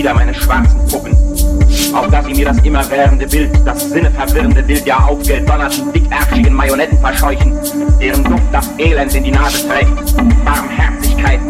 wieder, meine schwarzen Puppen, auf dass sie mir das immerwährende Bild, das sinneverwirrende Bild der aufgedonnerten, dickärschigen Marionetten verscheuchen, deren Duft das Elend in die Nase trägt. Barmherzigkeit,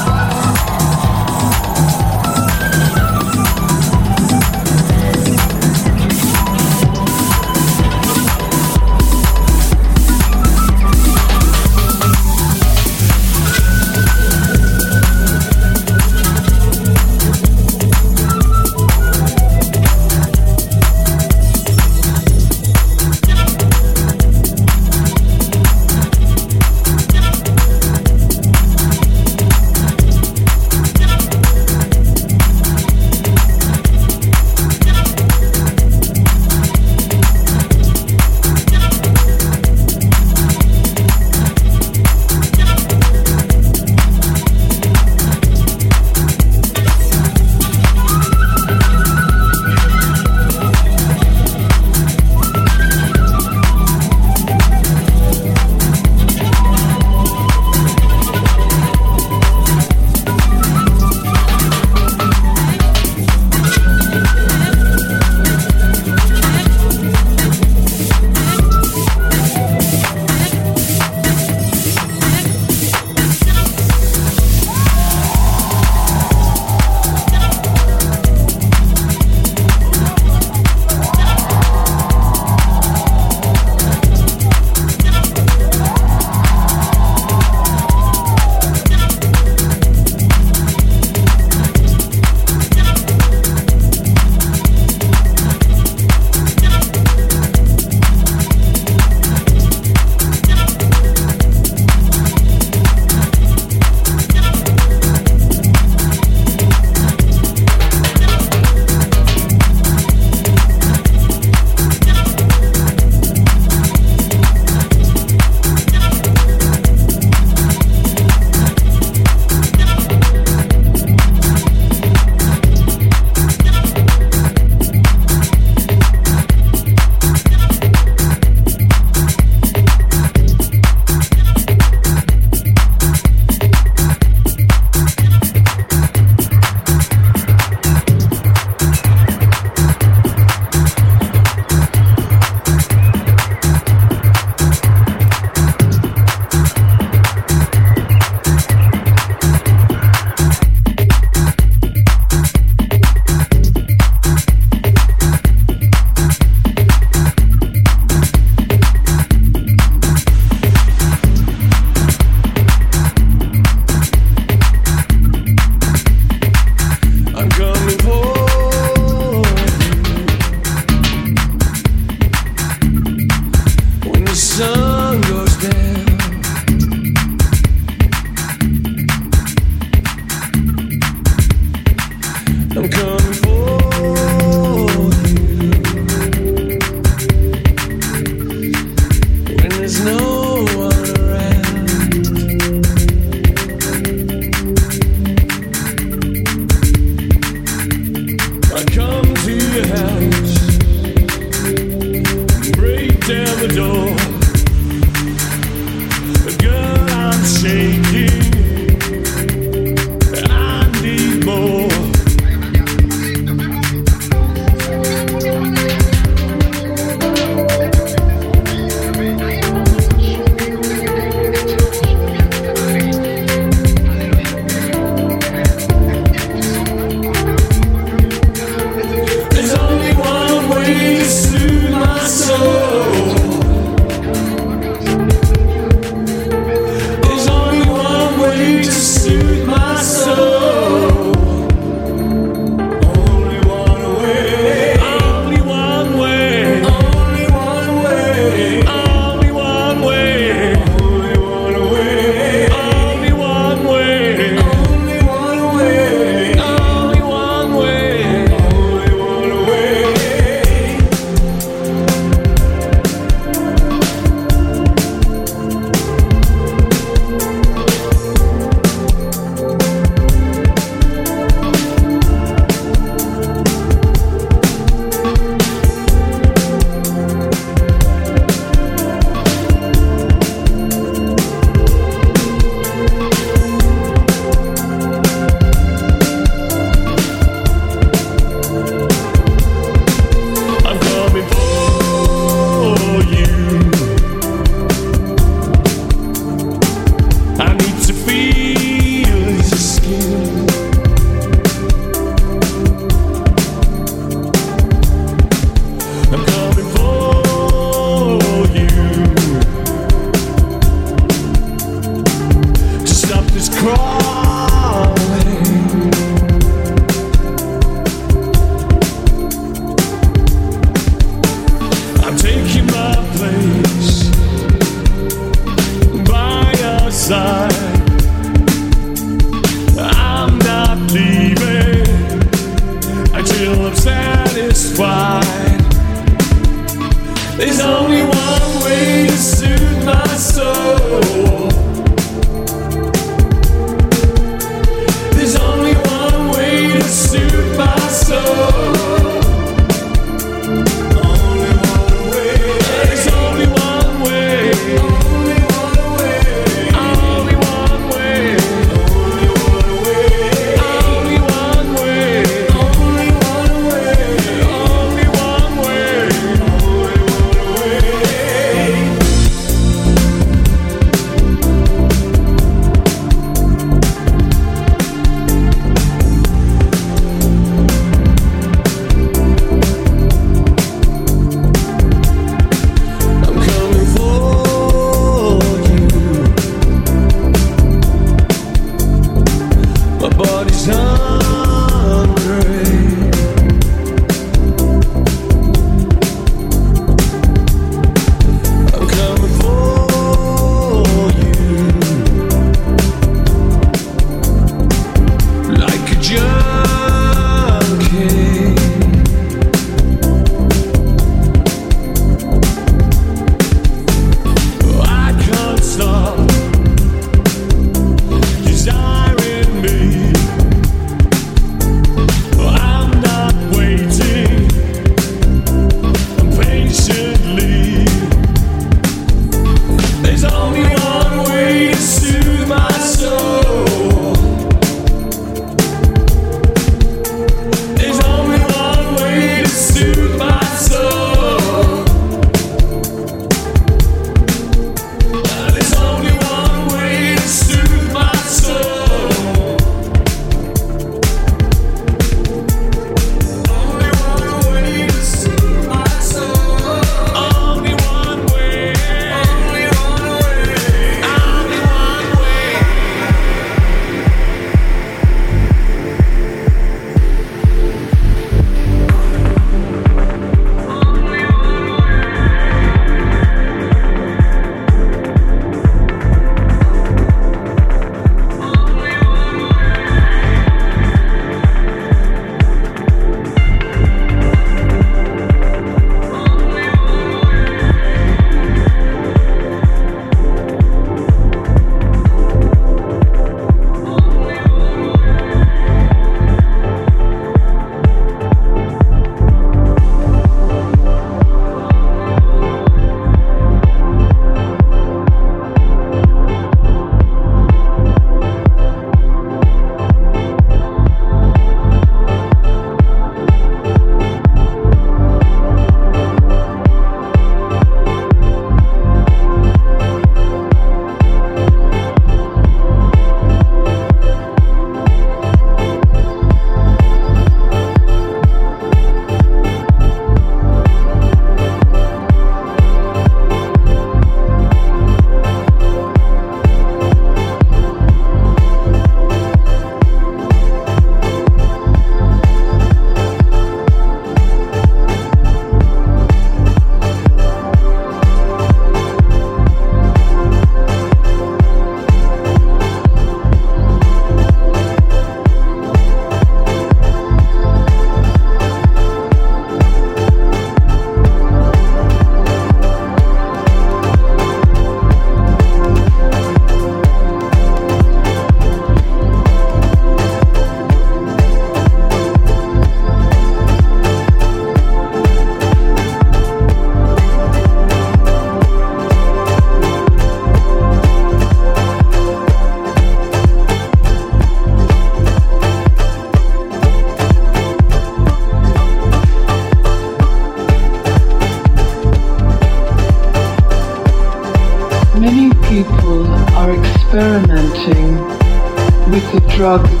drugs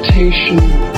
meditation